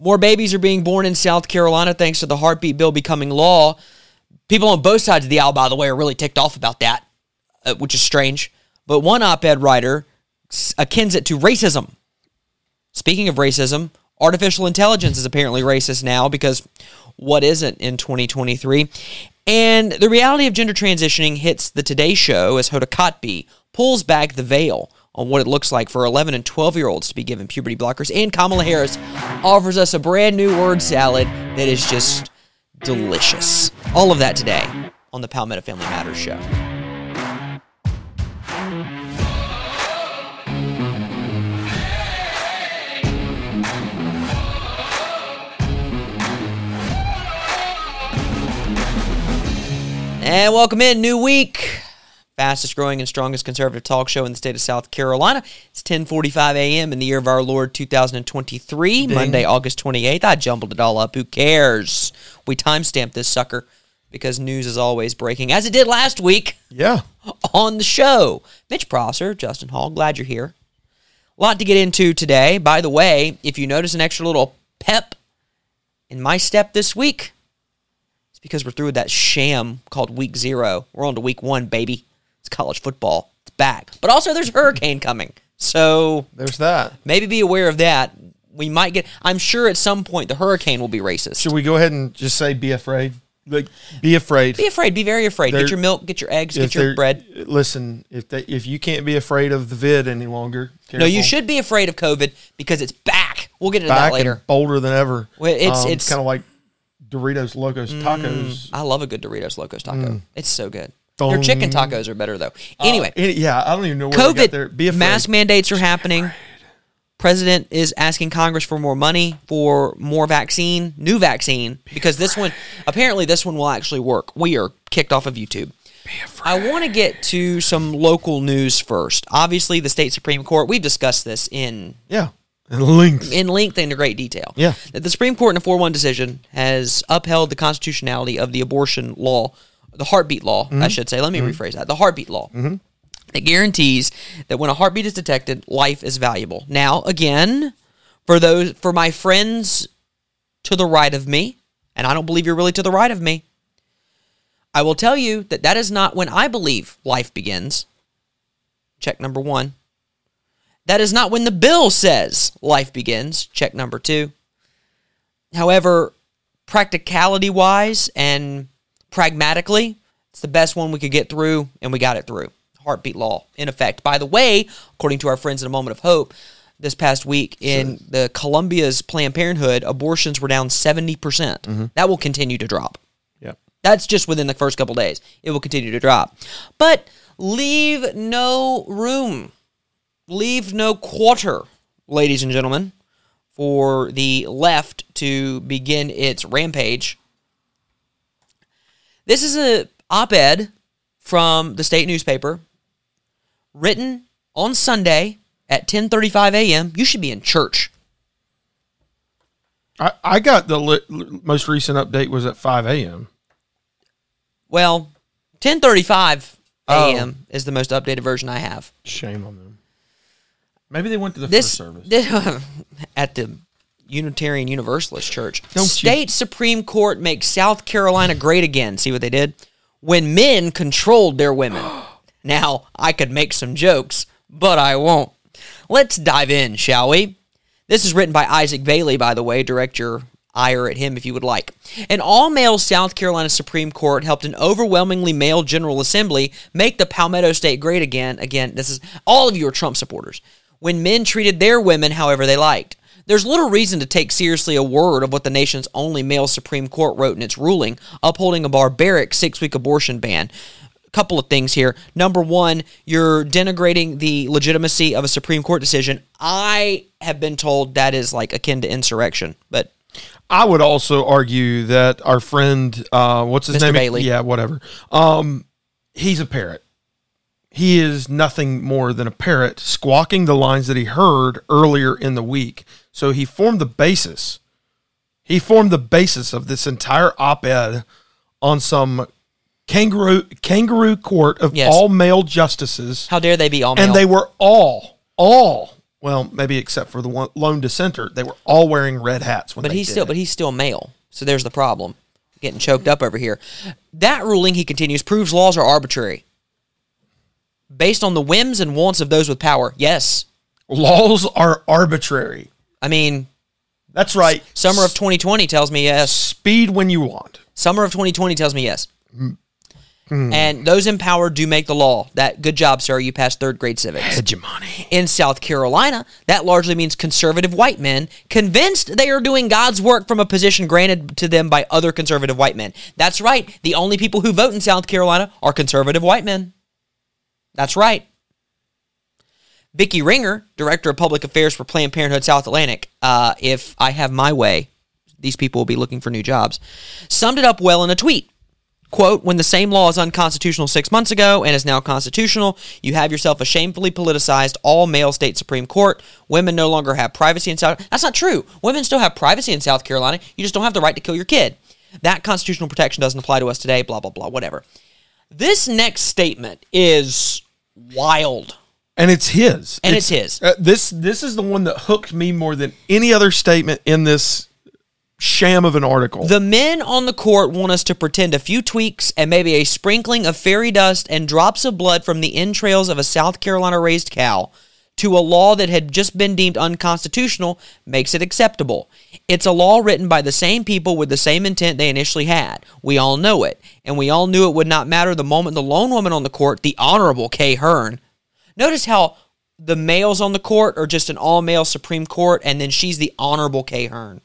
More babies are being born in South Carolina thanks to the heartbeat bill becoming law. People on both sides of the aisle, by the way, are really ticked off about that, uh, which is strange. But one op ed writer akins it to racism. Speaking of racism, artificial intelligence is apparently racist now because what isn't in 2023? And the reality of gender transitioning hits the Today Show as Hoda Kotb pulls back the veil on what it looks like for 11 and 12 year olds to be given puberty blockers. And Kamala Harris offers us a brand new word salad that is just delicious. All of that today on the Palmetto Family Matters show. And welcome in, new week. Fastest growing and strongest conservative talk show in the state of South Carolina. It's 10:45 a.m. in the year of our Lord 2023, Monday, August 28th. I jumbled it all up. Who cares? We timestamped this sucker because news is always breaking, as it did last week Yeah. on the show. Mitch Prosser, Justin Hall, glad you're here. A lot to get into today. By the way, if you notice an extra little pep in my step this week, it's because we're through with that sham called week zero. We're on to week one, baby. It's college football. It's back. But also, there's a hurricane coming. So There's that. maybe be aware of that. We might get, I'm sure at some point the hurricane will be racist. Should we go ahead and just say be afraid? Like be afraid. Be afraid. Be very afraid. There- Get your milk, get your eggs, get your bread. Listen, if they, if you can't be afraid of the vid any longer, No, you should be afraid of COVID because it's back. We'll get into back that later. bolder than ever. Well, it's- it's- Mm. kind of like Doritos Locos Tacos. I love a good Doritos Locos taco. Mm. It's so good. Their chicken tacos are better though. Anyway, Uh, yeah, I don't even know where they got there. Be COVID afraid. mask mandates are happening. President is asking Congress for more money for more vaccine, new vaccine, because this one apparently this one will actually work. We are kicked off of YouTube. I want to get to some local news first. Obviously, the state supreme court. We've discussed this in yeah, and length. in length and in great detail. Yeah. That the Supreme Court in a 4 1 decision has upheld the constitutionality of the abortion law, the heartbeat law, Mm-hmm. I should say. Let me rephrase that. The heartbeat law. It guarantees that when a heartbeat is detected, life is valuable. Now, again, for those for my friends to the right of me, and I don't believe you're really to the right of me, I will tell you that that is not when I believe life begins. Check number one. That is not when the bill says life begins. Check number two. However, practicality wise and pragmatically, it's the best one we could get through, and we got it through. Heartbeat law in effect. By the way, according to our friends at A Moment of Hope, this past week in the Columbia's Planned Parenthood, abortions were down 70%. percent mm-hmm. That will continue to drop. Yep. That's just within the first couple days. It will continue to drop. But leave no room, leave no quarter, ladies and gentlemen, for the left to begin its rampage. This is a op-ed from the state newspaper written on Sunday at 10:35 a.m. You should be in church. I, I got the li- most recent update was at 5 a.m. Well, 10:35 Oh. a.m. is the most updated version I have. Shame on them. Maybe they went to the this, first service. this- at the Unitarian Universalist Church. Don't you- State Supreme Court makes South Carolina great again. See what they did? When men controlled their women. now, I could make some jokes, but I won't. Let's dive in, shall we? This is written by Isaac Bailey, by the way. Direct your ire at him if you would like. An all male South Carolina Supreme Court helped an overwhelmingly male General Assembly make the Palmetto State great again. Again, this is all of you are Trump supporters. When men treated their women however they liked. There's little reason to take seriously a word of what the nation's only male Supreme Court wrote in its ruling, upholding a barbaric six week abortion ban A couple of things here. Number one, you're denigrating the legitimacy of a Supreme Court decision. I have been told that is like akin to insurrection, but I would also argue that our friend, uh, what's his Mr. name? Bailey. Yeah, whatever. Um, he's a parrot. He is nothing more than a parrot squawking the lines that he heard earlier in the week. So he formed the basis. He formed the basis of this entire op-ed on some kangaroo kangaroo court of Yes. all male justices, how dare they be all male? and they were all all Well, maybe except for the one lone dissenter, they were all wearing red hats when But he's still it. but he's still male. So there's the problem. Getting choked up over here. That ruling, he continues, proves laws are arbitrary. Based on the whims and wants of those with power. Yes. laws are arbitrary. I mean, That's right. summer of 2020 tells me yes. speed when you want. Summer of 2020 tells me yes. Hmm. And those in power do make the law. That good job, sir. You passed third grade civics. Hegemony. In South Carolina, that largely means conservative white men convinced they are doing God's work from a position granted to them by other conservative white men. That's right. The only people who vote in South Carolina are conservative white men. That's right. Vicki Ringer, Director of Public Affairs for Planned Parenthood South Atlantic, uh, if I have my way, these people will be looking for new jobs, summed it up well in a tweet. Quote, when the same law is unconstitutional six months ago and is now constitutional, you have yourself a shamefully politicized all male state Supreme Court. Women no longer have privacy in South That's not true. Women still have privacy in South Carolina. You just don't have the right to kill your kid. That constitutional protection doesn't apply to us today, blah, blah, blah, whatever. This next statement is wild. And it's his. And it's his. Uh, this this is the one that hooked me more than any other statement in this sham of an article. The men on the court want us to pretend a few tweaks and maybe a sprinkling of fairy dust and drops of blood from the entrails of a South Carolina raised cow to a law that had just been deemed unconstitutional makes it acceptable. It's a law written by the same people with the same intent they initially had. We all know it, and we all knew it would not matter the moment the lone woman on the court, the Honorable Kay Hearn, notice how the males on the court are just an all male Supreme Court, and then she's the Honorable Kay Hearn.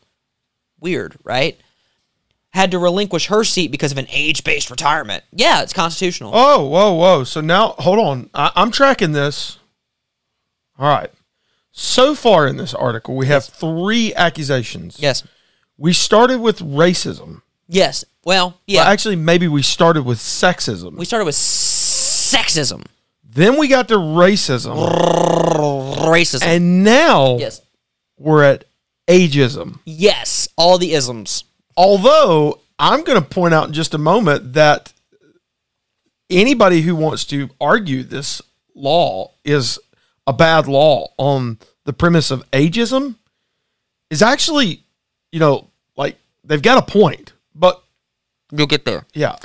Weird, right? Had to relinquish her seat because of an age based retirement. Yeah, it's constitutional. oh, whoa, whoa. So now, hold on. I, I'm tracking this. All right. So far in this article, we have three accusations. Yes. We started with racism. Yes. Well, yeah. Well, actually, maybe we started with sexism. we started with sexism, then we got to racism. racism. And now yes. we're at ageism. Yes. All the isms. Although I'm going to point out in just a moment that anybody who wants to argue this law is a bad law on the premise of ageism is actually, you know, like they've got a point. But You'll get there. yeah,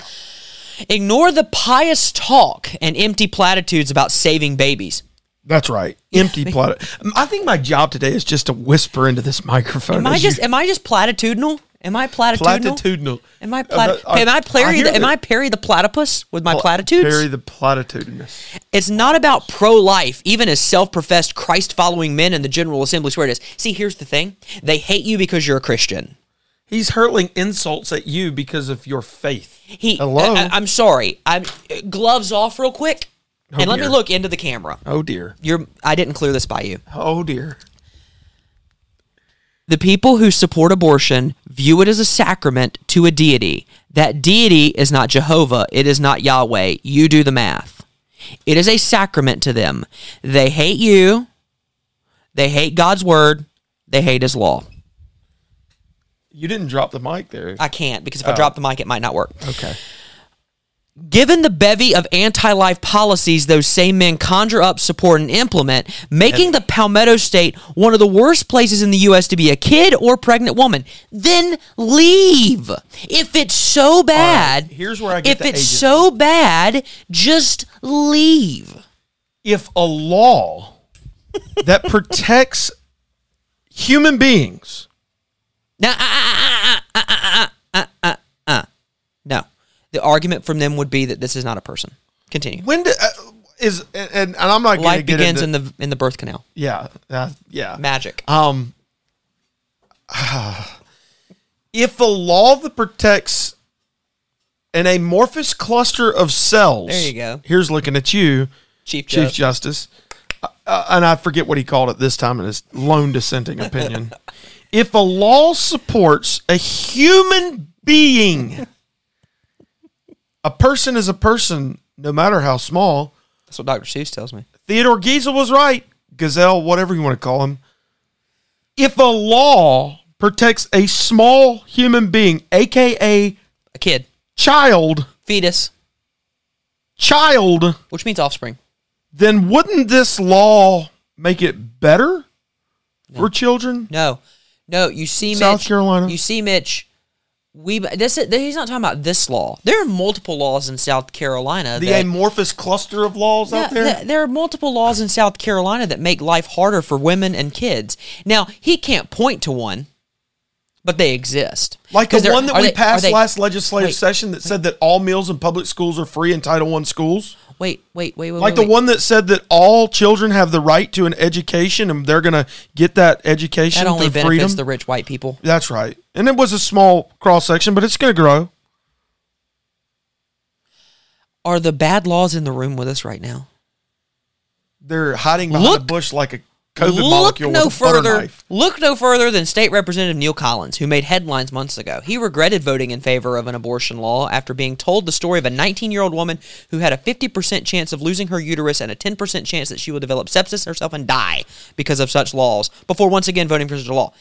Ignore the pious talk and empty platitudes about saving babies. that's right. Empty planet. I think my job today is just to whisper into this microphone. Am I as you- just am I just platitudinal? Am I platitudinal? platitudinal? Am I plat- Uh, am I Perry? The, am I Perry the platypus with my Pla- platitudes? Perry the platitudinous. It's not about pro life, even as self professed Christ following men in the General Assembly swear it is. See, here's the thing they hate you because you're a Christian. He's hurling insults at you because of your faith. He, Hello? I, am sorry. I'm gloves off real quick, oh, and let me look into the camera. Oh dear. You're. I didn't clear this by you. Oh dear. The people who support abortion view it as a sacrament to a deity. That deity is not Jehovah. It is not Yahweh. You do the math. It is a sacrament to them. They hate you. They hate God's word. They hate His law. You didn't drop the mic there. I can't because if I drop the mic, it might not work. okay. Given the bevy of anti life policies those same men conjure up, support, and implement, making the Palmetto State one of the worst places in the U.S. to be a kid or pregnant woman, then leave. If it's so bad, here's where I get if the it's ageism. so bad, just leave. If a law that protects human beings, no, no. The argument from them would be that this is not a person. Continue. When do, uh, is and, and I'm not life begins into, in the in the birth canal. Yeah, uh, yeah. Magic. Um, if the law that protects an amorphous cluster of cells. There you go. Here's looking at you, Chief Chief Justice. Uh, and I forget what he called it this time in his lone dissenting opinion if a law supports a human being, a person is a person, no matter how small. That's what Dr. Seuss tells me. Theodore Geisel was right. Gazelle, whatever you want to call him. If a law protects a small human being, aka A kid, child, fetus, child, which means offspring. then wouldn't this law make it better for children? No, no. You see, South Mitch, Carolina? You see, Mitch. We this he's not talking about this law. There are multiple laws in South Carolina. The that, amorphous cluster of laws out there? th- there are multiple laws in South Carolina that make life harder for women and kids. Now he can't point to one, but they exist. Like the one that we they- passed they- last legislative wait, session that said that all meals in public schools are free in Title I schools? Wait, wait, wait, wait. Like wait, the wait. one that said that all children have the right to an education and they're going to get that education that only benefits freedom. the rich white people. That's right. And it was a small cross section, but it's going to grow. Are the bad laws in the room with us right now? They're hiding behind Look- a bush like a COVID look molecule no with a butter further. knife. Look no further than State Representative Neil Collins, who made headlines months ago. He regretted voting in favor of an abortion law after being told the story of a 19-year-old woman who had a 50% chance of losing her uterus and a 10% chance that she would develop sepsis herself and die because of such laws. Before once again voting for such a law.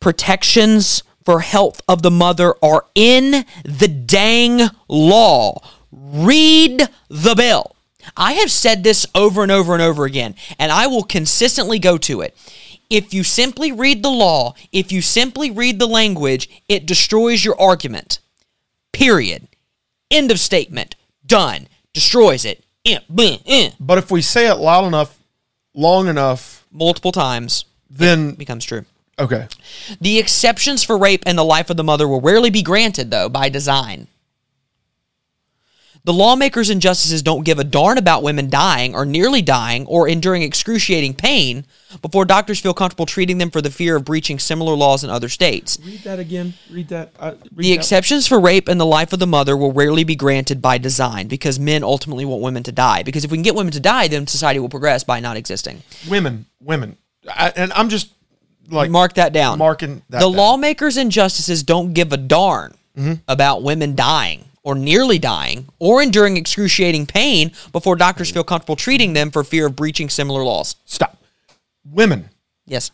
Protections for health of the mother are in the dang law. Read the bill. I have said this over and over and over again, and I will consistently go to it. If you simply read the law, if you simply read the language, it destroys your argument. Period. End of statement. Done. Destroys it. Eh, eh. But if we say it loud enough, long enough, Multiple times then becomes true. okay. The exceptions for rape and the life of the mother will rarely be granted, though, by design. The lawmakers and justices don't give a darn about women dying or nearly dying or enduring excruciating pain before doctors feel comfortable treating them for the fear of breaching similar laws in other states. Read that again. Read that. Uh, read The exceptions for rape and the life of the mother will rarely be granted by design because men ultimately want women to die. Because if we can get women to die, then society will progress by not existing. women, women, I, and I'm just like Mark that down. marking that. the down. lawmakers and justices don't give a darn Mm-hmm. about women dying or nearly dying or enduring excruciating pain before doctors feel comfortable treating them for fear of breaching similar laws. Stop. Women. Yes.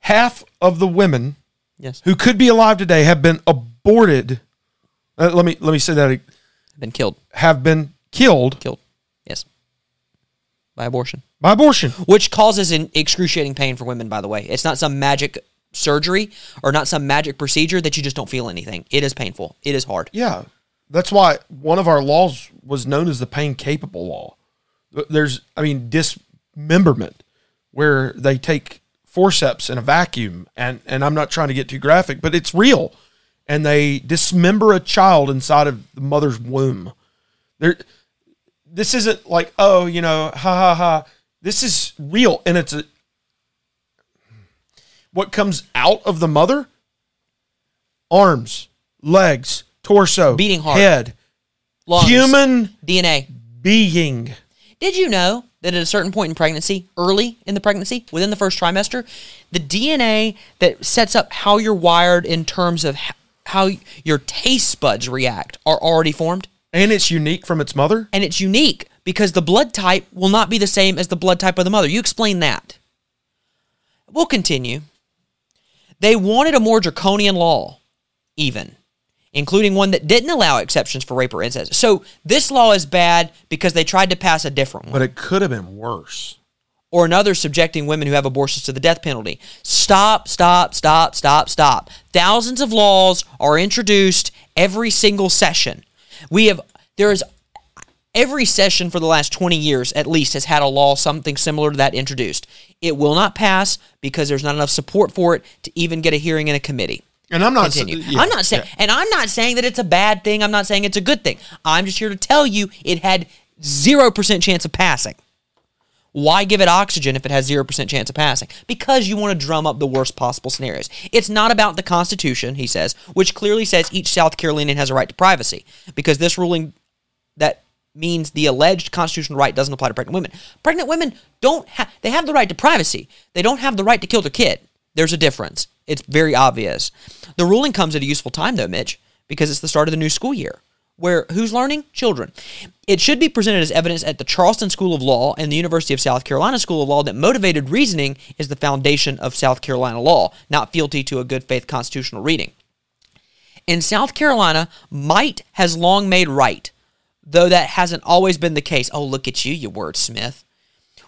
Half of the women Yes. who could be alive today have been aborted. Uh, let me let me say that Been killed. have been killed Killed. Yes. By abortion. by abortion. Which causes an excruciating pain for women, by the way. It's not some magic surgery or not some magic procedure that you just don't feel anything. It is painful. It is hard. Yeah, that's why one of our laws was known as the pain capable law. There's, I mean, dismemberment, where they take forceps in a vacuum, and and I'm not trying to get too graphic, but it's real, and they dismember a child inside of the mother's womb. There, this isn't like oh, you know, ha ha ha. This is real, and it's a what comes out of the mother arms, legs, torso, Beating heart. head, Lungs, human DNA. being. Did you know that at a certain point in pregnancy, early in the pregnancy, within the first trimester, the DNA that sets up how you're wired in terms of how your taste buds react are already formed? And it's unique from its mother. And it's unique because the blood type will not be the same as the blood type of the mother. You explain that. We'll continue. They wanted a more draconian law, even, including one that didn't allow exceptions for rape or incest. So this law is bad because they tried to pass a different one But it could have been worse. or another subjecting women who have abortions to the death penalty. Stop, stop, stop, stop, stop. Thousands of laws are introduced every single session. We have, there is, every session for the last 20 years at least has had a law, something similar to that introduced. It will not pass because there's not enough support for it to even get a hearing in a committee. And I'm not. Yeah, I'm not saying, yeah. and I'm not saying that it's a bad thing. I'm not saying it's a good thing. I'm just here to tell you it had 0% chance of passing. Why give it oxygen if it has 0% chance of passing? Because you want to drum up the worst possible scenarios. It's not about the Constitution, he says, which clearly says each South Carolinian has a right to privacy. Because this ruling that means the alleged constitutional right doesn't apply to pregnant women. Pregnant women don't have they have the right to privacy. They don't have the right to kill their kid. There's a difference. It's very obvious. The ruling comes at a useful time though, Mitch, because it's the start of the new school year. Where who's learning? Children. It should be presented as evidence at the Charleston School of Law and the University of South Carolina School of Law that motivated reasoning is the foundation of South Carolina law, not fealty to a good faith constitutional reading. In South Carolina, might has long made right, though that hasn't always been the case. Oh, look at you, you wordsmith.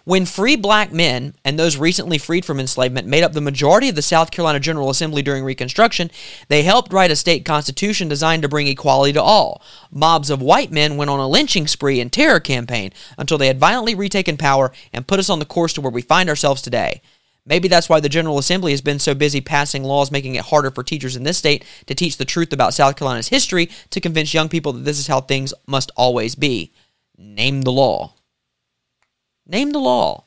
When free black men and those recently freed from enslavement made up the majority of the South Carolina General Assembly during Reconstruction, they helped write a state constitution designed to bring equality to all. Mobs of white men went on a lynching spree and terror campaign until they had violently retaken power and put us on the course to where we find ourselves today. Maybe that's why the General Assembly has been so busy passing laws making it harder for teachers in this state to teach the truth about South Carolina's history to convince young people that this is how things must always be. Name the law. Name the law.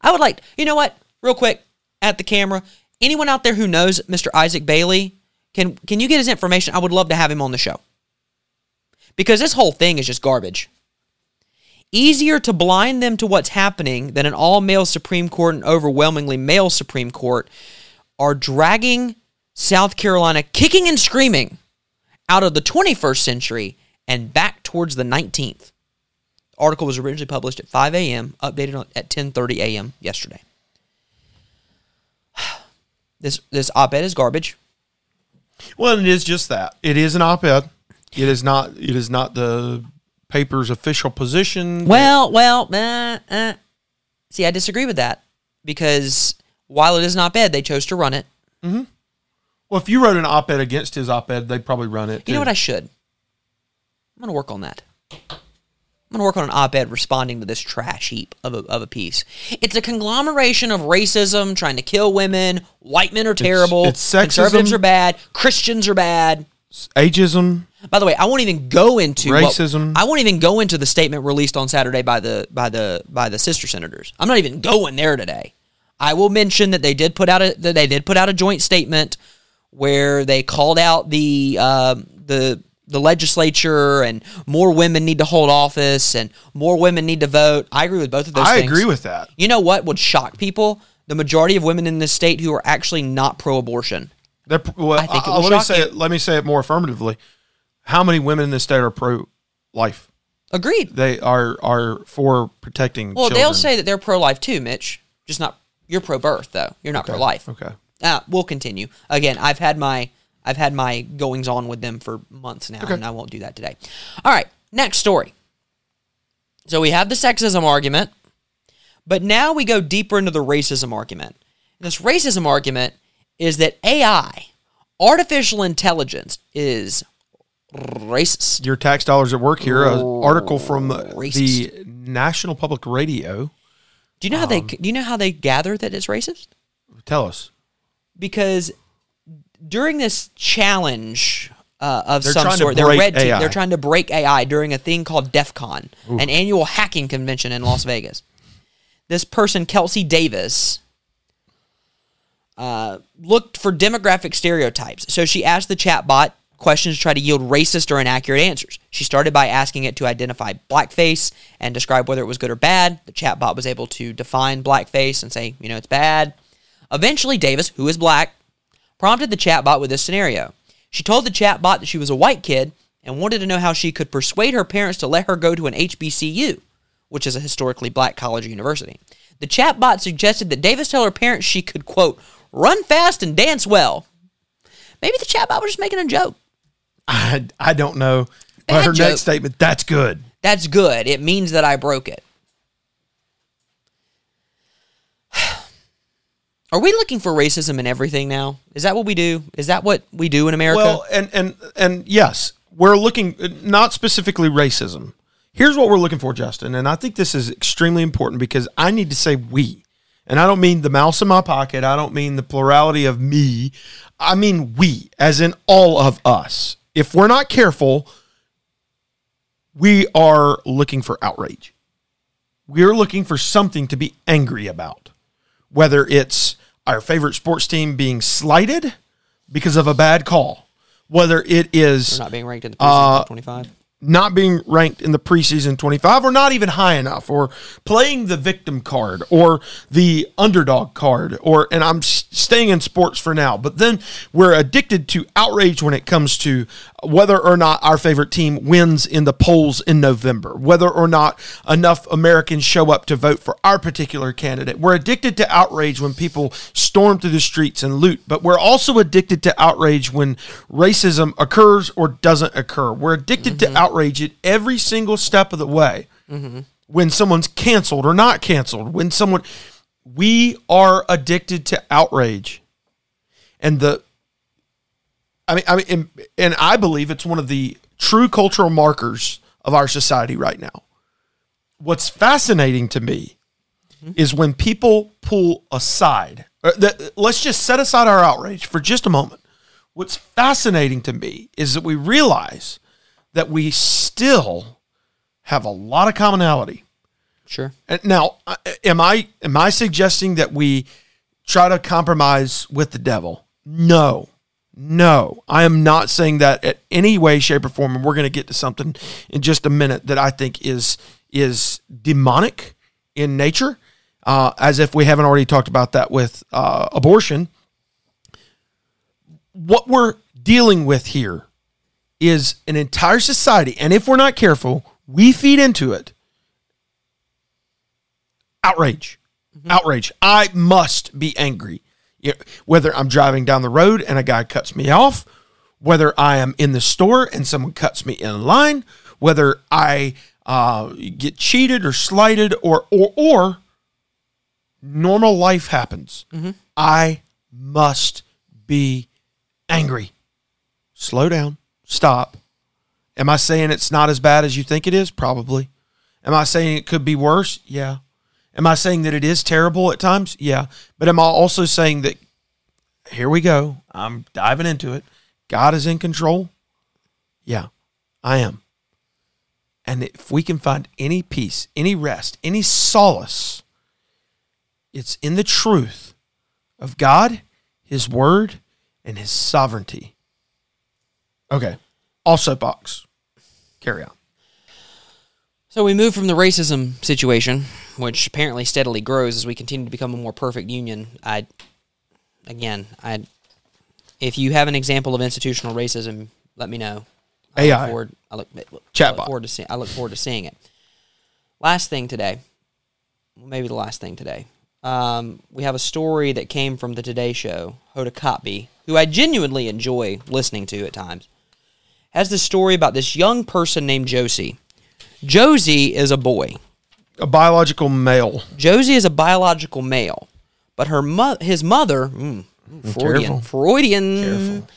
I would like, you know what? Real quick, at the camera, anyone out there who knows Mr. Isaac Bailey, can can you get his information? I would love to have him on the show. Because this whole thing is just garbage. Easier to blind them to what's happening than an all male Supreme Court and overwhelmingly male Supreme Court are dragging South Carolina kicking and screaming out of the 21st century and back towards the 19th article was originally published at 5 a.m., updated on, at 10:30 a.m. yesterday. This this op-ed is garbage. Well, it is just that. It is an op-ed. It is not. It is not the paper's official position. Well, well, uh, uh. see, I disagree with that because while it is an op-ed, they chose to run it. well, if you wrote an op-ed against his op-ed, they'd probably run it. You know what? I should. I'm gonna work on that. I'm gonna work on an op-ed responding to this trash heap of a, of a piece. It's a conglomeration of racism, trying to kill women. White men are terrible. it's sexism. Conservatives are bad. Christians are bad. ageism. By the way, I won't even go into what- Racism. I won't even go into the statement released on Saturday by the by the by the sister senators. I'm not even going there today. I will mention that they did put out a that they did put out a joint statement where they called out the um, the the legislature and more women need to hold office and more women need to vote. I agree with both of those I things. agree with that. You know what would shock people? The majority of women in this state who are actually not pro-abortion. Well, I think it uh, let me say you. it. Let me say it more affirmatively. How many women in this state are pro-life? Agreed. They are are for protecting. Well, children. they'll say that they're pro-life too, Mitch. Just not you're pro-birth though. You're not pro-life. Okay. Uh, we'll continue. Again, I've had my I've had my goings on with them for months now, and I won't do that today. All right, next story. So we have the sexism argument, but now we go deeper into the racism argument. And this racism argument is that AI, artificial intelligence, is racist. Your tax dollars at work here. An article from the National Public Radio. Do you know how they Um, do you know how they gather that it's racist? Tell us. because during this challenge uh, of They're some sort, they're red team. AI. They're trying to break AI during a thing called DEF CON, an annual hacking convention in Las Vegas. This person, Kelsey Davis, uh, looked for demographic stereotypes. So she asked the chatbot questions to try to yield racist or inaccurate answers. She started by asking it to identify blackface and describe whether it was good or bad. The chatbot was able to define blackface and say, you know, it's bad. Eventually, Davis, who is black, prompted the chatbot with this scenario. She told the chatbot that she was a white kid and wanted to know how she could persuade her parents to let her go to an HBCU, which is a historically black college or university. The chatbot suggested that Davis tell her parents she could, quote, run fast and dance well. Maybe the chatbot was just making a joke. I, I don't know. But Bad her joke. next statement, that's good. That's good. It means that I broke it. Are we looking for racism in everything now? Is that what we do? Is that what we do in America? Well, and and and yes, we're looking not specifically racism. Here's what we're looking for, Justin, and I think this is extremely important because I need to say we. And I don't mean the mouse in my pocket. I don't mean the plurality of me. I mean we, as in all of us. If we're not careful, we are looking for outrage. We're looking for something to be angry about. Whether it's our favorite sports team being slighted because of a bad call, whether it is not being ranked in the preseason top 25. not being ranked in the preseason 25 or not even high enough or playing the victim card or the underdog card or and I'm staying in sports for now, but then we're addicted to outrage when it comes to whether or not our favorite team wins in the polls in November, whether or not enough Americans show up to vote for our particular candidate. We're addicted to outrage when people storm through the streets and loot, but we're also addicted to outrage when racism occurs or doesn't occur. We're addicted to mm-hmm. outrage at every single step of the way. Mm-hmm. When someone's canceled or not canceled, when someone we are addicted to outrage and the i mean i mean and, and i believe it's one of the true cultural markers of our society right now what's fascinating to me is when people pull aside uh, that, let's just set aside our outrage for just a moment what's fascinating to me is that we realize that we still have a lot of commonality Sure. Now, uh, am I am I suggesting that we try to compromise with the devil? No. No. I am not saying that at any way shape or form and we're going to get to something in just a minute that I think is is demonic in nature. Uh, as if we haven't already talked about that with uh, abortion. What we're dealing with here is an entire society, and if we're not careful, we feed into it outrage outrage i must be angry whether i'm driving down the road and a guy cuts me off whether i am in the store and someone cuts me in line whether i uh, get cheated or slighted or or or normal life happens i must be angry. Slow down. Stop. Am i saying it's not as bad as you think it is? Probably. Am i saying it could be worse? Yeah Am I saying that it is terrible at times? Yeah. But am I also saying that here we go. I'm diving into it. God is in control? Yeah, I am. And if we can find any peace, any rest, any solace, it's in the truth of God, His Word, and His sovereignty. Okay. Also, box. Carry on. So we move from the racism situation, which apparently steadily grows as we continue to become a more perfect union. I, again, I, if you have an example of institutional racism, let me know. I AI. Look forward, I look, Chatbot. look forward to see, I look forward to seeing it. Last thing today, well, maybe the last thing today. Um, we have a story that came from the Today Show. Hoda Kotb, who I genuinely enjoy listening to at times, has this story about this young person named Josie. Josie is a boy. A biological male. Josie is a biological male, but her mo- his mother, mm, Freudian, Careful. Freudian, Careful.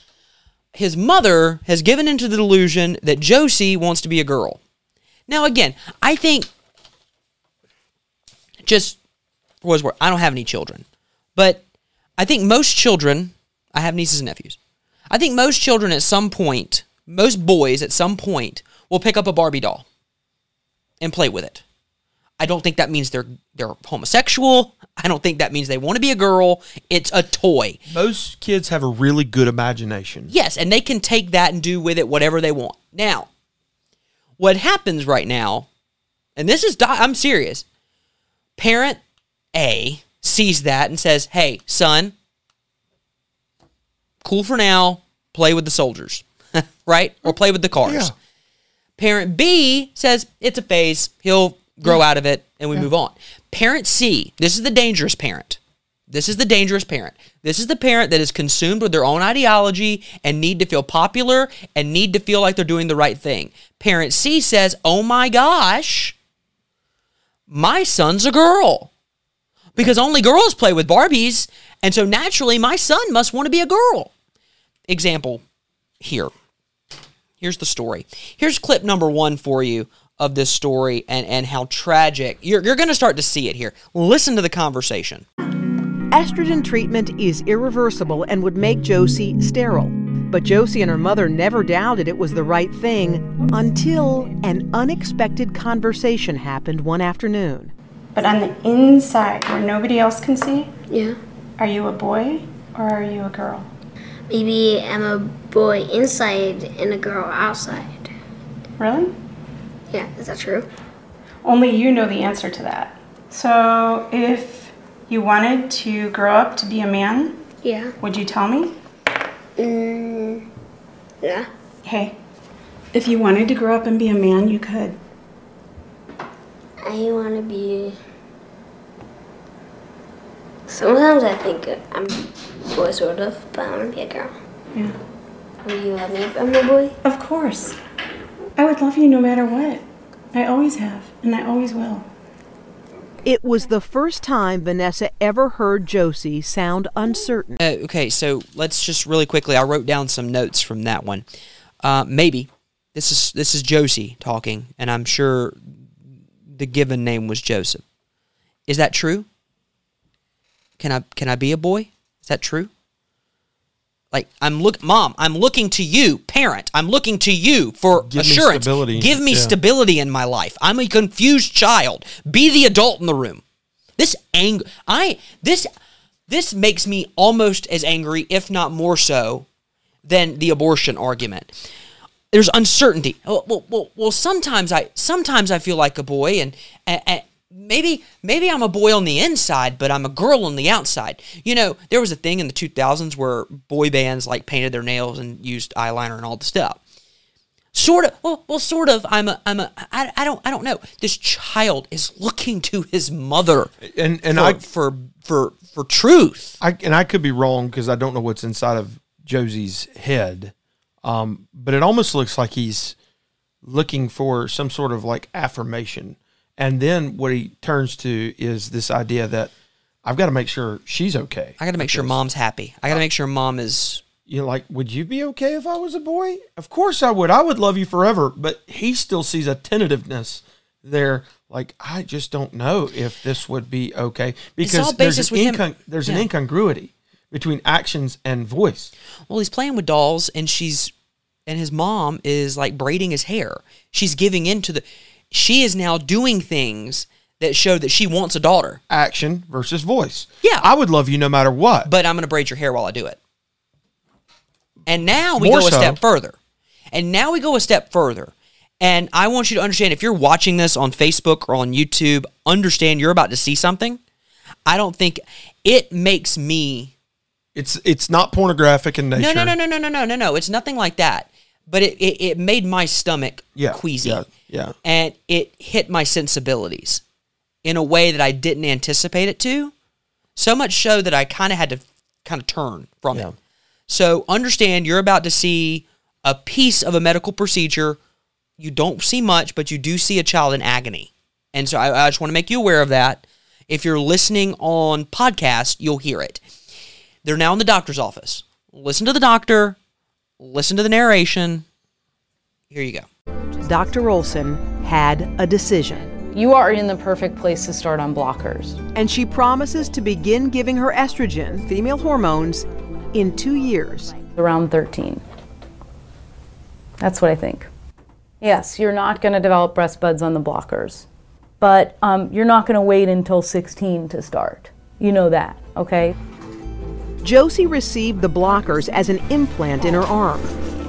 his mother has given into the delusion that Josie wants to be a girl. Now, again, I think just for what worth, I don't have any children, but I think most children, I have nieces and nephews. I think most children at some point, most boys at some point, will pick up a Barbie doll and play with it. I don't think that means they're they're homosexual. I don't think that means they want to be a girl. It's a toy. Most kids have a really good imagination. Yes, and they can take that and do with it whatever they want. Now, what happens right now, and this is I'm serious. Parent A sees that and says, "Hey, son, cool for now. Play with the soldiers, right? Or play with the cars." Yeah. Parent B says it's a phase. He'll grow out of it and we move on. Parent C, this is the dangerous parent. This is the dangerous parent. This is the parent that is consumed with their own ideology and need to feel popular and need to feel like they're doing the right thing. Parent C says, "Oh my gosh, my son's a girl." Because only girls play with Barbies, and so naturally my son must want to be a girl. Example here. Here's the story. Here's clip number one for you of this story and, and how tragic. You're, you're going to start to see it here. Listen to the conversation. Estrogen treatment is irreversible and would make Josie sterile. But Josie and her mother never doubted it was the right thing until an unexpected conversation happened one afternoon. But on the inside, where nobody else can see, Yeah. are you a boy or are you a girl? Maybe I'm a boy inside and a girl outside. Really? Yeah, is that true? Only you know the answer to that. So, if you wanted to grow up to be a man, Yeah. Would you tell me? Mm, yeah. Hey, if you wanted to grow up and be a man, you could. I want to be. Sometimes I think I'm a boy, sort of, but I want to be a girl. Yeah. Will you love me if I'm a boy? Of course. I would love you no matter what. I always have, and I always will. It was the first time Vanessa ever heard Josie sound uncertain. Uh, okay, so let's just really quickly. I wrote down some notes from that one. Uh, maybe this is this is Josie talking, and I'm sure the given name was Joseph. Is that true? Can I can I be a boy? Is that true? Like I'm look, mom. I'm looking to you, parent. I'm looking to you for Give me assurance. stability. Give me Yeah. stability in my life. I'm a confused child. Be the adult in the room. This ang I this this makes me almost as angry, if not more so, than the abortion argument. There's uncertainty. Well, well, well, well sometimes I sometimes I feel like a boy, and, and maybe maybe I'm a boy on the inside, but I'm a girl on the outside. You know, there was a thing in the 2000s where boy bands like painted their nails and used eyeliner and all the stuff. Sort of. Well, well, sort of. I'm a. I'm a. I, I don't. I don't know. This child is looking to his mother And and for, I for for for truth. I and I could be wrong because I don't know what's inside of Josie's head, um, but it almost looks like he's looking for some sort of like affirmation, and then what he turns to is this idea that I've got to make sure she's okay. I got to make sure mom's happy. I got to make sure mom is. You know, like, would you be okay if I was a boy? Of course I would. I would love you forever. But he still sees a tentativeness there. Like, I just don't know if this would be okay because there's, an, with him. incon- there's Yeah. an incongruity between actions and voice. Well, he's playing with dolls, and she's and his mom is like braiding his hair. She's giving into the she is now doing things that show that she wants a daughter. Action versus voice. Yeah. I would love you no matter what. But I'm going to braid your hair while I do it. And now we More go so. a step further. And now we go a step further. And I want you to understand if you're watching this on Facebook or on YouTube, understand you're about to see something. I don't think it makes me. It's it's not pornographic in nature. No, no, no, no, no, no, no, no. It's nothing like that. But it, it, it made my stomach Yeah, queasy. yeah, yeah. And it hit my sensibilities in a way that I didn't anticipate it to. So much so that I kind of had to kind of turn from Yeah. it. So understand you're about to see a piece of a medical procedure. You don't see much, but you do see a child in agony. And so I, I just want to make you aware of that. If you're listening on podcast, you'll hear it. They're now in the doctor's office. Listen to the doctor, listen to the narration. Here you go. Dr. Olson had a decision, You are in the perfect place to start on blockers. and she promises to begin giving her estrogen, female hormones, in two years. Around 13. That's what I think. Yes, you're not going to develop breast buds on the blockers, but um, you're not going to wait until 16 to start. You know that, okay? Josie received the blockers as an implant in her arm.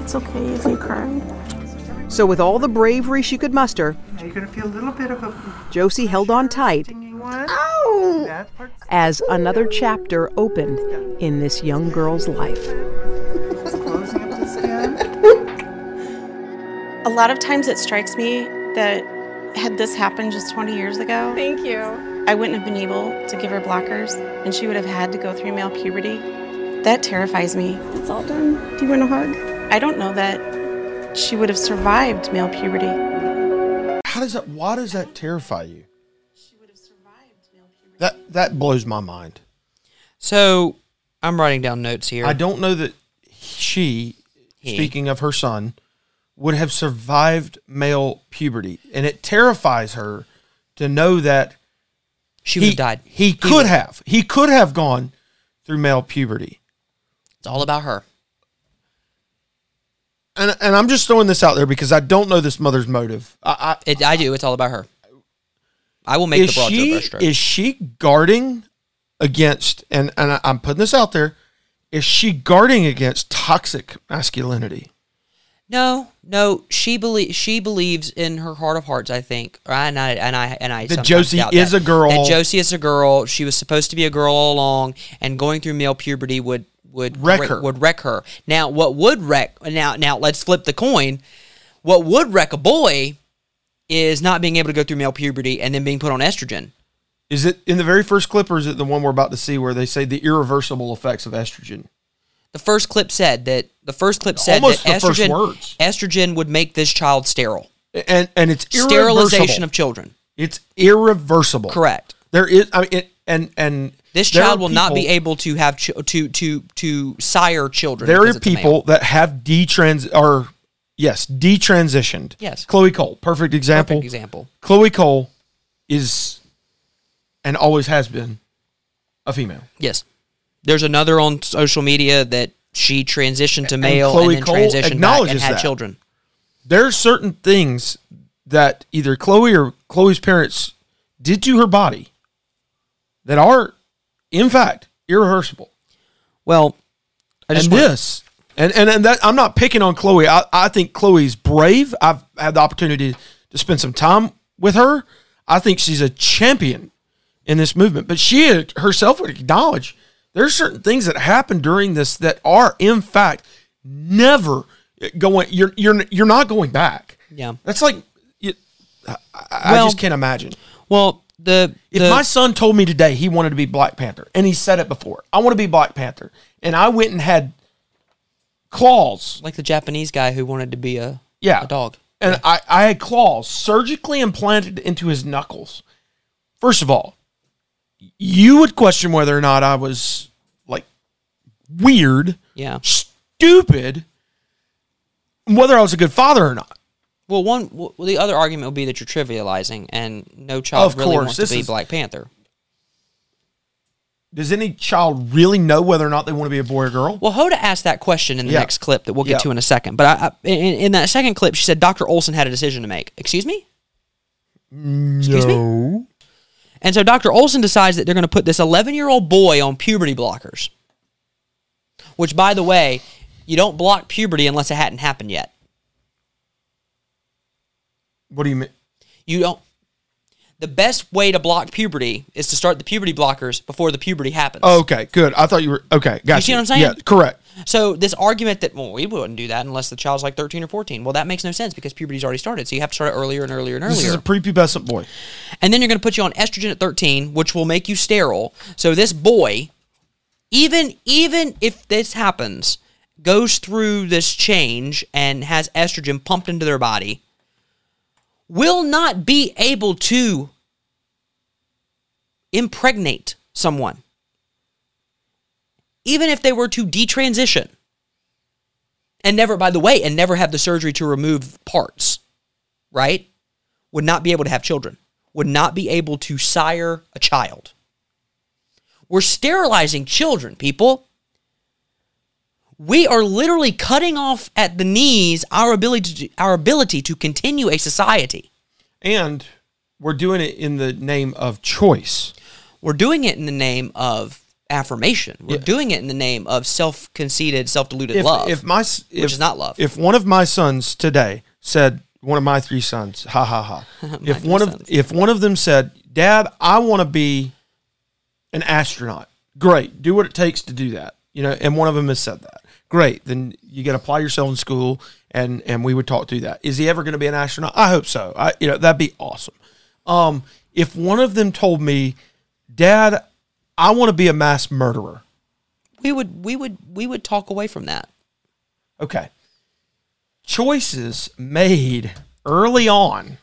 It's okay if you cry. So, with all the bravery she could muster, you're gonna feel a little bit of a Josie held on tight. Oh! As another chapter opened in this young girl's life. Closing up the skin. A lot of times it strikes me that had this happened just 20 years ago, Thank you. I wouldn't have been able to give her blockers and she would have had to go through male puberty. That terrifies me. It's all done. Do you want a hug? I don't know that she would have survived male puberty. How does that why does that terrify you? She would have survived male puberty. That that blows my mind. So I'm writing down notes here. I don't know that she, He. speaking of her son, would have survived male puberty. And it terrifies her to know that she would he, have died. He could would- have. He could have gone through male puberty. It's all about her. And and I'm just throwing this out there because I don't know this mother's motive. I, It, I do. It's all about her. I will make the broad she joke brushstroke. is she guarding against and and I, I'm putting this out there. Is she guarding against toxic masculinity? No, no, she believe she believes in her heart of hearts. I think, and I and I and I That Josie is that. a girl. That Josie is a girl. She was supposed to be a girl all along, and going through male puberty would would wreck- her. Would wreck her. Now, what would wreck? Now, now let's flip the coin. What would wreck a boy is not being able to go through male puberty and then being put on estrogen. Is it in the very first clip, or is it the one we're about to see where they say the irreversible effects of estrogen? The first clip said that the first clip said Almost that estrogen words. estrogen would make this child sterile. And and it's. Sterilization of children. It's irreversible. Correct. There is. I mean, it, and and This child are will not be able to have ch- to to to sire children. There are it's a male. people that have detrans or yes, detransitioned. Yes. Chloe Cole, perfect example. Perfect example. Chloe Cole is and always has been a female. Yes. There's another on social media that she transitioned to And male Chloe and then Cole transitioned back and acknowledges had that. children. There are certain things that either Chloe or Chloe's parents did to her body that are, in fact, irreversible. Well, I just and want- this, and, and and that I'm not picking on Chloe. I, I think Chloe's brave. I've had the opportunity to spend some time with her. I think she's a champion in this movement. But she herself would acknowledge there's certain things that happen during this that are, in fact, never going. You're you're you're not going back. Yeah. That's like, you, I, I Well- just can't imagine. Well, the If the- my son told me today he wanted to be Black Panther, and he said it before, I want to be Black Panther, and I went and had claws, like the Japanese guy who wanted to be a yeah, a dog. and I, I had claws surgically implanted into his knuckles. First of all, you would question whether or not I was weird, Yeah. stupid, whether I was a good father or not. Well, one well, the other argument would be that you're trivializing, and no child Of really course, wants to be is- Black Panther. Does any child really know whether or not they want to be a boy or girl? Well, Hoda asked that question in the Yeah. next clip that we'll get Yeah. to in a second. But I, I, in, in that second clip, she said Dr. Olson had a decision to make. Excuse me? Excuse me? And so Dr. Olson decides that they're going to put this 11 year old boy on puberty blockers. Which, by the way, you don't block puberty unless it hadn't happened yet. What do you mean? You don't. The best way to block puberty is to start the puberty blockers before the puberty happens. Oh, okay, good. I thought you were okay. Gotcha. You see what I'm saying? Yeah, correct. So this argument that well we wouldn't do that unless the child's like 13 or 14. Well, that makes no sense because puberty's already started. So you have to start it earlier and earlier and earlier. This is a prepubescent boy. and then you're going to put you on estrogen at 13, which will make you sterile. So this boy, even even if this happens, goes through this change and has estrogen pumped into their body, will not be able to impregnate someone. Even if they were to detransition and never, by the way, and never have the surgery to remove parts, right? Would not be able to have children, would not be able to sire a child. We're sterilizing children, people. We are literally cutting off at the knees our ability to, our ability to continue a society. And we're doing it in the name of choice. We're doing it in the name of affirmation. We're Yeah. doing it in the name of self-conceited, self-deluded If, love. if my if, which is not love. If one of my sons today said, one of my three sons, ha ha ha. if one of sons. if one of them said, Dad, I want to be an astronaut. Great, do what it takes to do that. You know, and one of them has said that. Great, then you got to apply yourself in school, and and we would talk through that. Is he ever going to be an astronaut? I hope so. I you know that'd be awesome. Um, if one of them told me, Dad, I want to be a mass murderer. we would we would we would talk away from that. Okay. Choices made early on.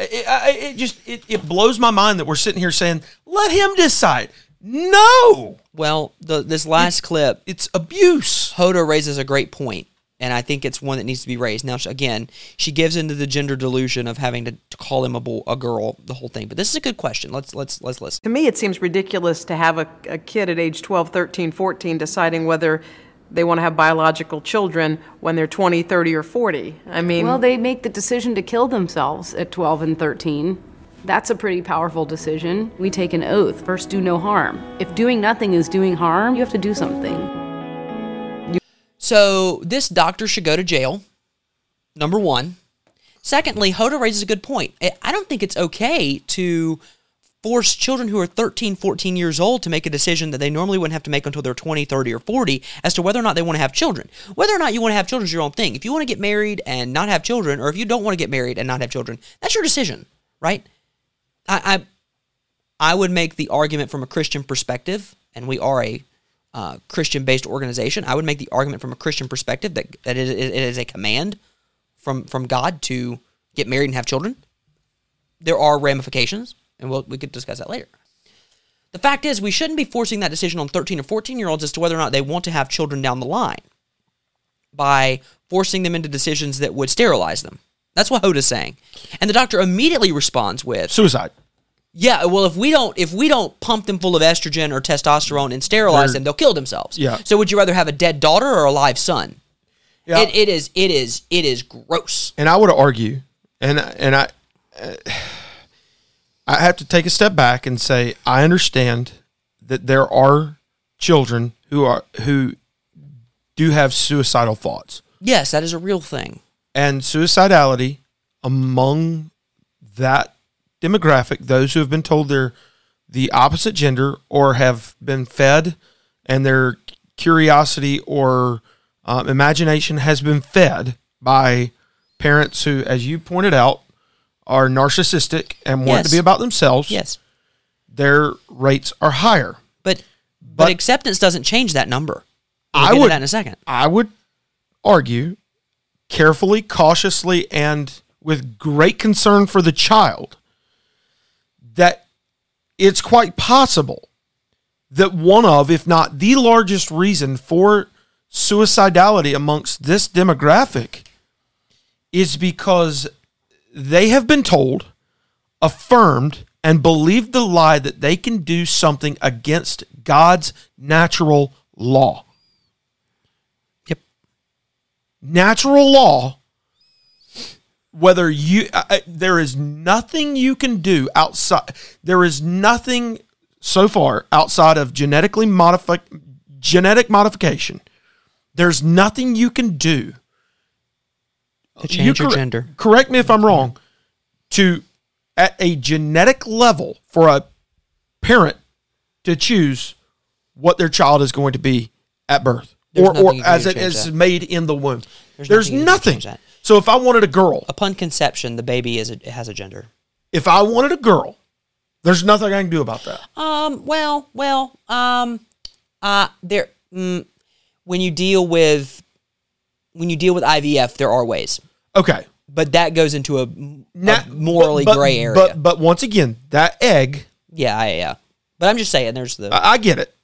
Yeah. It, I- it just it, it blows my mind that we're sitting here saying, "Let him decide." No, Well, the this last clip it's abuse. Hoda raises a great point, and I think it's one that needs to be raised. Now, again, she gives into the gender delusion of having to, to call him a, boy, a girl, the whole thing. But this is a good question. Let's let's let's listen. To me, it seems ridiculous to have a, a kid at age 12, 13, 14 deciding whether they want to have biological children when they're 20, 30, or 40. I mean, Well, they make the decision to kill themselves at 12 and 13. That's a pretty powerful decision. We take an oath first, do no harm. If doing nothing is doing harm, you have to do something. So this doctor should go to jail. Number one. Secondly, Hoda raises a good point. I- I don't think it's okay to force children who are 13, 14 years old to make a decision that they normally wouldn't have to make until they're 20, 30, or 40 as to whether or not they want to have children. Whether or not you want to have children is your own thing. If you want to get married and not have children, or if you don't want to get married and not have children, that's your decision, right? I, I, I would make the argument from a Christian perspective, and we are a uh, Christian based organization. I would make the argument from a Christian perspective that, that it, it is a command from, from God to get married and have children. There are ramifications, and we'll, we could discuss that later. The fact is, we shouldn't be forcing that decision on 13 or 14 year olds as to whether or not they want to have children down the line by forcing them into decisions that would sterilize them. That's what Hoda's saying. And the doctor immediately responds with, Suicide. yeah, well, if we don't if we don't pump them full of estrogen or testosterone and sterilize They're- them, they'll kill themselves. Yeah. So would you rather have a dead daughter or a live son? Yeah. It, it is it is it is gross. and I would argue, and and I, uh, I have to take a step back and say I understand that there are children who are who do have suicidal thoughts Yes, that is a real thing. and suicidality among that demographic, those who have been told they're the opposite gender or have been fed and their curiosity or um, imagination has been fed by parents who, as you pointed out, are narcissistic and want it to be about themselves, Yes. their rates are higher. But but, But- acceptance doesn't change that number. We'll I get to would- that in a second. I would argue carefully, cautiously, and with great concern for the child that it's quite possible that one of, if not the largest reason for suicidality amongst this demographic is because they have been told, affirmed, and believed the lie that they can do something against God's natural law Yep. natural law whether you uh, uh, there is nothing you can do outside there is nothing so far outside of genetically modified genetic modification there's nothing you can do To change your corre- gender. correct me if i'm wrong to at a genetic level for a parent to choose what their child is going to be at birth There's or, or as it is that. made in the womb There's there's, nothing you can do to nothing so if i wanted a girl Upon conception, the baby is a, has a gender. if i wanted a girl there's nothing i can do about that Um. Well. Well. Um. Uh. There. Mm, when you deal with when you deal with IVF, there are ways, okay but that goes into a, a morally but- but- gray area. but but once again that egg yeah. I, yeah. But I'm just saying, there's the i, I get it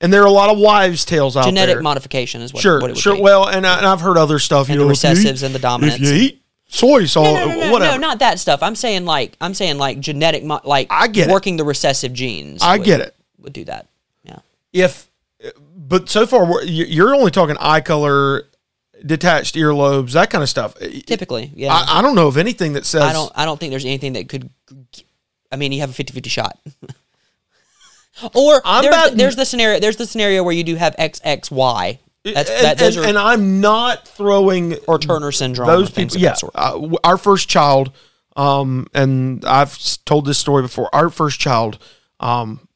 and there are a lot of wives tales out genetic there Genetic modification is what, sure what it would sure be. well and, I, and i've heard other stuff And you the know if you recessives and the dominants. if you eat soy sauce no, no, no, no, whatever no, not that stuff. I'm saying like I'm saying like genetic, mo- like I get it. working the recessive genes. I would- get it. Would do that. Yeah. if but so far you're only talking eye color detached earlobes that kind of stuff Typically, yeah. I, I don't know of anything that says I don't I don't think there's anything that could I mean you have a 50-50 shot. or there's, betting- there's the scenario there's the scenario where you do have XXY. That's and, that and- are and I'm not throwing or Turner syndrome those people. Yeah, uh, our first child, um, and I've told this story before. Our first child, um,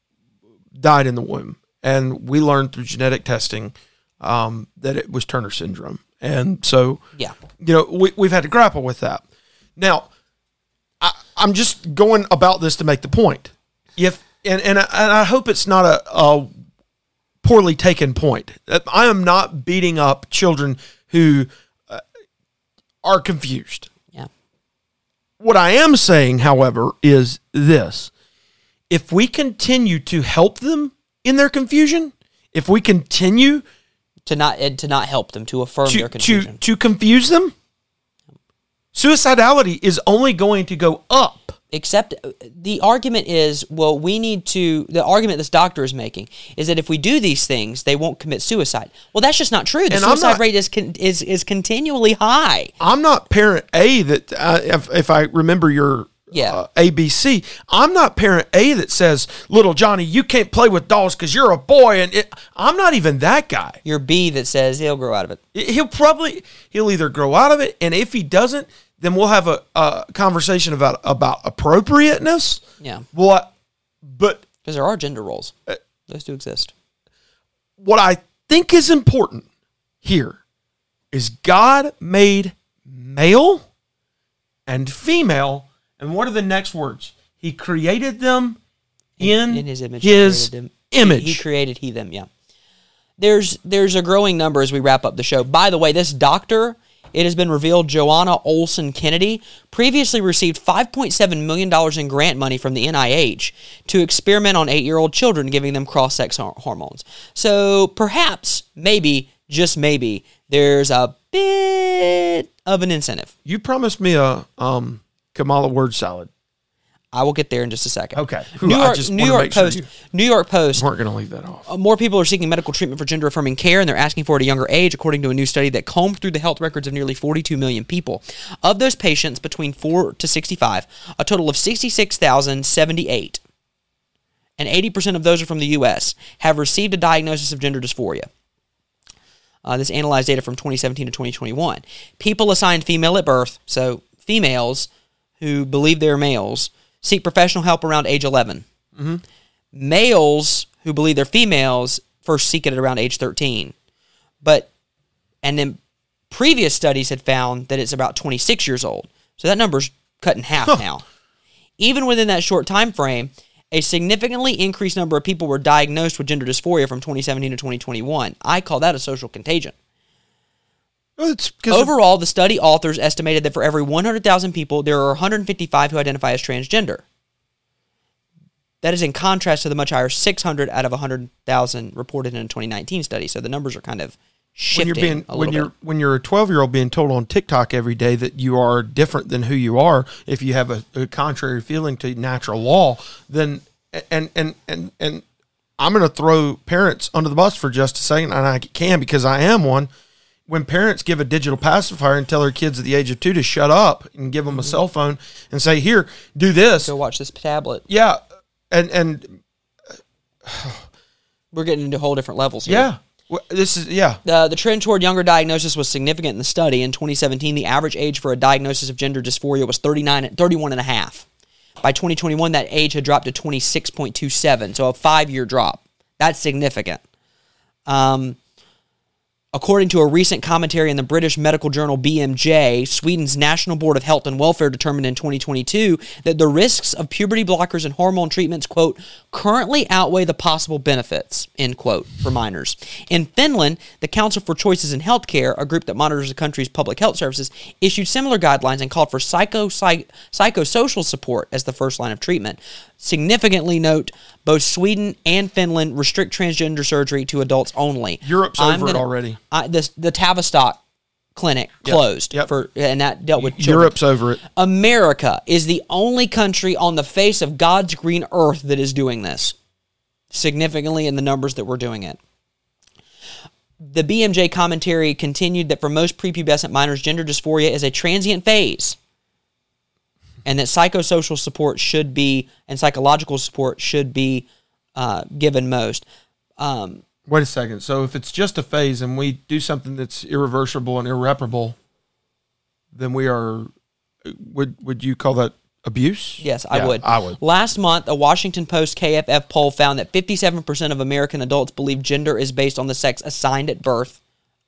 died in the womb, and we learned through genetic testing, um, that it was Turner syndrome, and so Yeah. you know we we've had to grapple with that. Now, I, I'm just going about this to make the point. If and and I, and I hope it's not a, a poorly taken point. I am not beating up children who uh, are confused. Yeah. What I am saying, however, is this. If we continue to help them in their confusion, if we continue To not and to not help them to affirm to, their confusion. to confuse them, suicidality is only going to go up. Except uh, the argument is, well, we need to. The argument this doctor is making is that if we do these things, they won't commit suicide. Well, that's just not true. The And suicide not- rate is con, is is continually high. I'm not parent A that uh, if, if I remember your Yeah. uh, ABC. I'm not parent A that says, "Little Johnny, you can't play with dolls because you're a boy." And it, I'm not even that guy. You're B that says he'll grow out of it. He'll probably he'll either grow out of it, and if he doesn't, then we'll have a, a conversation about about appropriateness. Yeah. What? But Because there are gender roles. Uh, Those do exist. what I think is important here is God made male and female, and what are the next words? He created them in, in his image. His. He- image. He, created he them. Yeah. There's there's a growing number as we wrap up the show. By the way, this doctor, it has been revealed, Joanna Olson Kennedy, previously received 5.7 million dollars in grant money from the NIH to experiment on eight-year-old children, giving them cross-sex hormones. So perhaps, maybe, just maybe, there's a bit of an incentive. you promised me a um, Kamala word salad. I will get there in just a second. Okay. New Whew, York, New York sure Post. you- New York Post. Weren't going to leave that off. Uh, More people are seeking medical treatment for gender affirming care, and they're asking for it at a younger age, according to a new study that combed through the health records of nearly 42 million people. Of those patients between 4 to 65, a total of 66,078, and 80% of those are from the U.S., have received a diagnosis of gender dysphoria. Uh, this analyzed data from 2017 to 2021. People assigned female at birth, so females who believe they're males, seek professional help around age 11 mm-hmm. males who believe they're females first seek it at around age 13 but and then previous studies had found that it's about 26 years old. So that number's cut in half now. Even within that short time frame a significantly increased number of people were diagnosed with gender dysphoria from 2017 to 2021 i call that a social contagion Well, it's 'cause of- Overall, the study authors estimated that for every 100,000 people, there are 155 who identify as transgender. That is in contrast to the much higher 600 out of 100,000 reported in a 2019 study. So the numbers are kind of when shifting you're being a when you're bit. when you're a 12 year old being told on TikTok every day that you are different than who you are if you have a, a contrary feeling to natural law then and and and and I'm going to throw parents under the bus for just a second and I can because I am one when parents give a digital pacifier and tell their kids at the age of 2 to shut up and give them a cell phone and say here do this Go watch this tablet. yeah and and We're getting into whole different levels here. yeah Well, this is yeah The, the trend toward younger diagnosis was significant in the study. In 2017, the average age for a diagnosis of gender dysphoria was 39, 31 and a half. By 2021, that age had dropped to 26.27, so a five year drop. That's significant. Um, According to a recent commentary in the British medical journal BMJ, Sweden's National Board of Health and Welfare determined in 2022 that the risks of puberty blockers and hormone treatments, quote, currently outweigh the possible benefits, end quote, for minors. In Finland, the Council for Choices in Healthcare, a group that monitors the country's public health services, issued similar guidelines and called for psycho, psych, psychosocial support as the first line of treatment. Significantly note, both Sweden and Finland restrict transgender surgery to adults only. Europe's I'm over it gonna- already. I, this, the Tavistock clinic Yep, closed yep. for, and that dealt with children. Europe's over it America is the only country on the face of God's green earth that is doing this significantly in the numbers that we're doing it. The BMJ commentary continued that for most prepubescent minors, gender dysphoria is a transient phase and that psychosocial support should be and psychological support should be uh, given most. Um, Wait a second. So if it's just a phase and we do something that's irreversible and irreparable, then we are would would you call that abuse? Yes, I Yeah, would. I would. Last month, a Washington Post KFF poll found that 57% of American adults believe gender is based on the sex assigned at birth.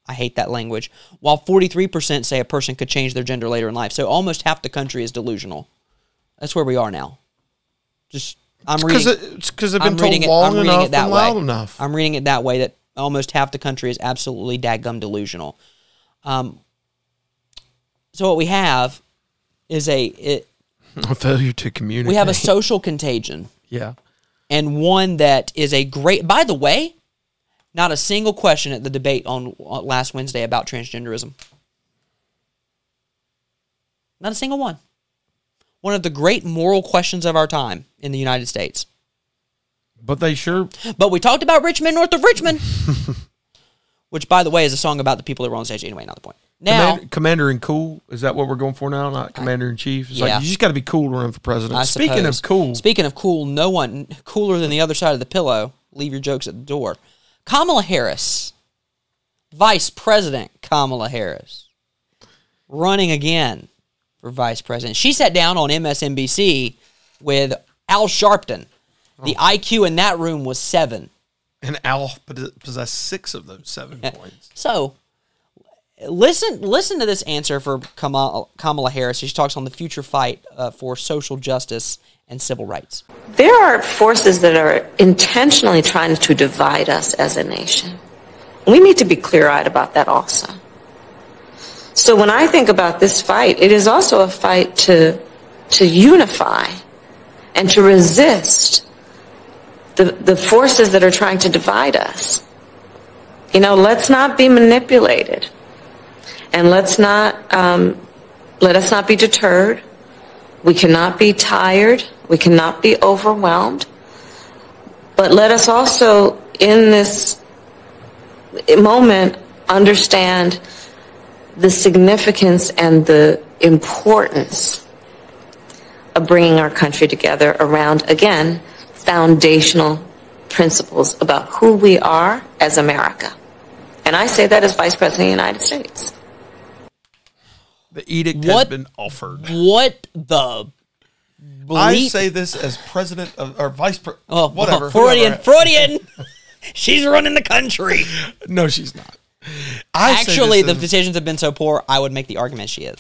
I hate that language. While 43% say a person could change their gender later in life. So almost half the country is delusional. That's where we are now. Just I'm reading. it's because they've been I'm told reading it. long I'm reading enough it that and way. loud enough. I'm reading it that way that almost half the country is absolutely dadgum delusional. Um, so what we have is a it, A failure to communicate. we have a social contagion yeah. and one that is a great. By the way, not a single question at the debate on uh, last Wednesday about transgenderism. Not a single one. One of the great moral questions of our time in the United States. But they sure But we talked about Richmond, north of Richmond, which, by the way, is a song about the people that were on stage. Anyway, not the point. Now, Commander, Commander in cool. Is that what we're going for now? Not Commander in chief. It's Yeah. like you just got to be cool to run for president. I Speaking suppose. of cool, Speaking of cool, no one cooler than the other side of the pillow. Leave your jokes at the door. Kamala Harris, Vice President Kamala Harris, running again for Vice President. She sat down on MSNBC with Al Sharpton. The IQ in that room was seven. and Al pos- possessed six of those seven points. So, listen, listen to this answer for Kamala, Kamala Harris. She talks on the future fight uh, for social justice and civil rights. There are forces that are intentionally trying to divide us as a nation. We need to be clear eyed about that also. So when I think about this fight, it is also a fight to, to unify and to resist the, the forces that are trying to divide us. You know, let's not be manipulated. And let's not, um, let us not be deterred. We cannot be tired. We cannot be overwhelmed. But let us also, in this moment, understand the significance and the importance of bringing our country together around, again, foundational principles about who we are as America. And I say that as Vice President of the United States. The edict has been offered. What the I bleep? say this as president of or vice president. oh, whatever. Freudian. Freudian. She's running the country. No, she's not. I Actually, the as- decisions have been so poor. I would make the argument she is,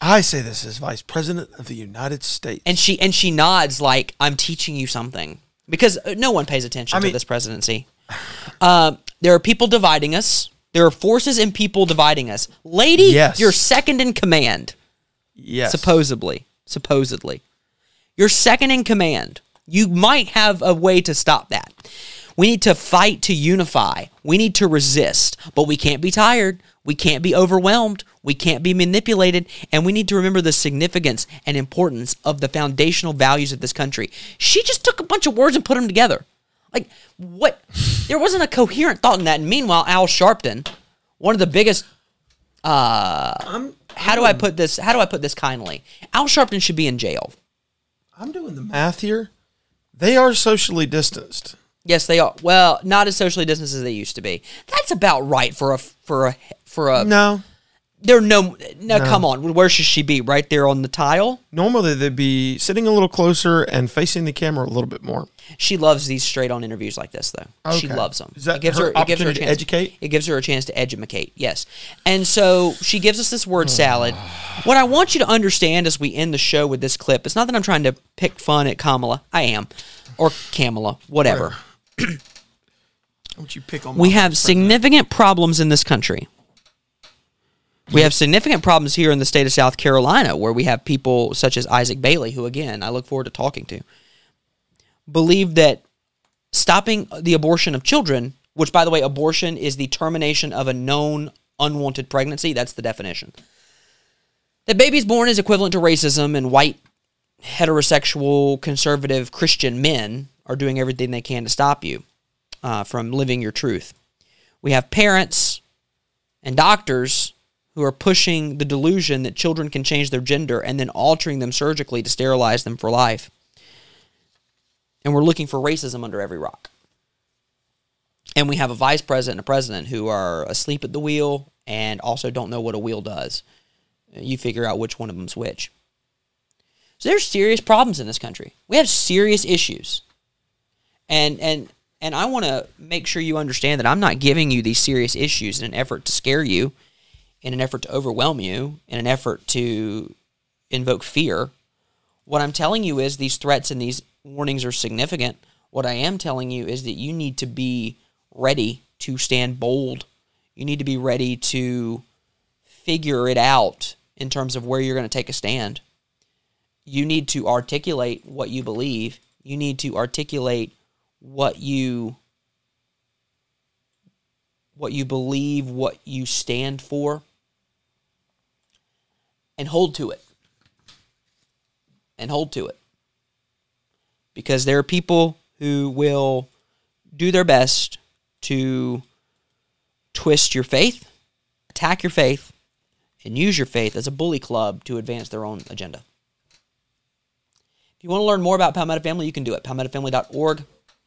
I say this as vice president of the United States. and she and she nods like I'm teaching you something because uh, no one pays attention I to mean- this presidency. Uh, there are people dividing us. There are forces and people dividing us. Lady, Yes. you're second in command. yes, supposedly. Supposedly. You're second in command. You might have a way to stop that. We need to fight to unify. We need to resist. But we can't be tired. We can't be overwhelmed. We can't be manipulated. And we need to remember the significance and importance of the foundational values of this country. She just took a bunch of words and put them together like what there wasn't a coherent thought in that and meanwhile al sharpton one of the biggest uh, I'm how do I put this? How do I put this kindly? Al Sharpton should be in jail. I'm doing the math here. They are socially distanced. Yes, they are. Well, not as socially distanced as they used to be. That's about right for a for a for a. No, There no no. Come on, where should she be? Right there on the tile. normally they'd be sitting a little closer and facing the camera a little bit more. She loves these straight on interviews like this, though. She loves them. Is that it gives her her, it gives her a opportunity to educate? It gives her a chance to educate. Yes, and so she gives us this word salad. What I want you to understand as we end the show with this clip, it's not that I'm trying to pick fun at Kamala. I am, or Kamala, whatever. Don't you pick on? We have president. significant problems in this country. We have significant problems here in the state of South Carolina where we have people such as Isaac Bailey, who, again, I look forward to talking to, believe that stopping the abortion of children, which, by the way, abortion is the termination of a known unwanted pregnancy, that's the definition. That babies born is equivalent to racism, and white, heterosexual, conservative Christian men are doing everything they can to stop you uh, from living your truth. We have parents and doctors who are pushing the delusion that children can change their gender and then altering them surgically to sterilize them for life. And we're looking for racism under every rock. And we have a vice president and a president who are asleep at the wheel and also don't know what a wheel does. You figure out which one of them's which. So there's serious problems in this country. We have serious issues. And and and I want to make sure you understand that I'm not giving you these serious issues in an effort to scare you, in an effort to overwhelm you, in an effort to invoke fear. What I'm telling you is these threats and these warnings are significant. What I am telling you is that you need to be ready to stand bold. You need to be ready to figure it out in terms of where you're going to take a stand. You need to articulate what you believe. You need to articulate what you what you believe, what you stand for and hold to it. And hold to it. Because there are people who will do their best to twist your faith, attack your faith, and use your faith as a bully club to advance their own agenda. If you want to learn more about Palmetto Family, you can do it. PalmettoFamily.org,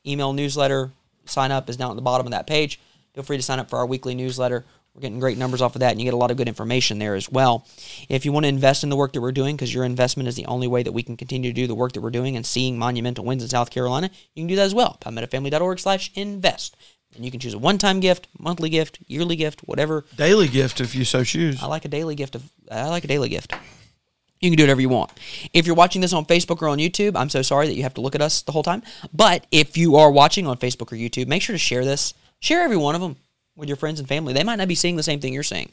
email newsletter, sign up is down at the bottom of that page. Feel free to sign up for our weekly newsletter. We're getting great numbers off of that, and you get a lot of good information there as well. If you want to invest in the work that we're doing, because your investment is the only way that we can continue to do the work that we're doing and seeing monumental wins in South Carolina, you can do that as well. PalmettoFamily.org slash invest. And you can choose a one-time gift, monthly gift, yearly gift, whatever. Daily gift if you so choose. I like a daily gift of I like a daily gift. You can do whatever you want. If you're watching this on Facebook or on YouTube, I'm so sorry that you have to look at us the whole time. But if you are watching on Facebook or YouTube, make sure to share this. Share every one of them with your friends and family. They might not be seeing the same thing you're seeing.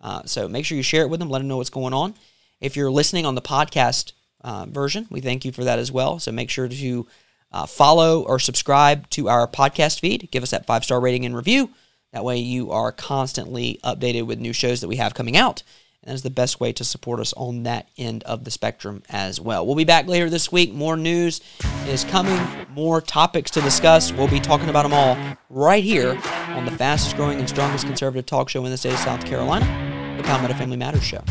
Uh, so make sure you share it with them. Let them know what's going on. If you're listening on the podcast uh, version, we thank you for that as well. So make sure to uh, follow or subscribe to our podcast feed. Give us that five star rating and review. That way you are constantly updated with new shows that we have coming out. And that is the best way to support us on that end of the spectrum as well. We'll be back later this week. More news is coming, more topics to discuss. We'll be talking about them all right here on the fastest growing and strongest conservative talk show in the state of South Carolina, the Palmetto Family Matters Show.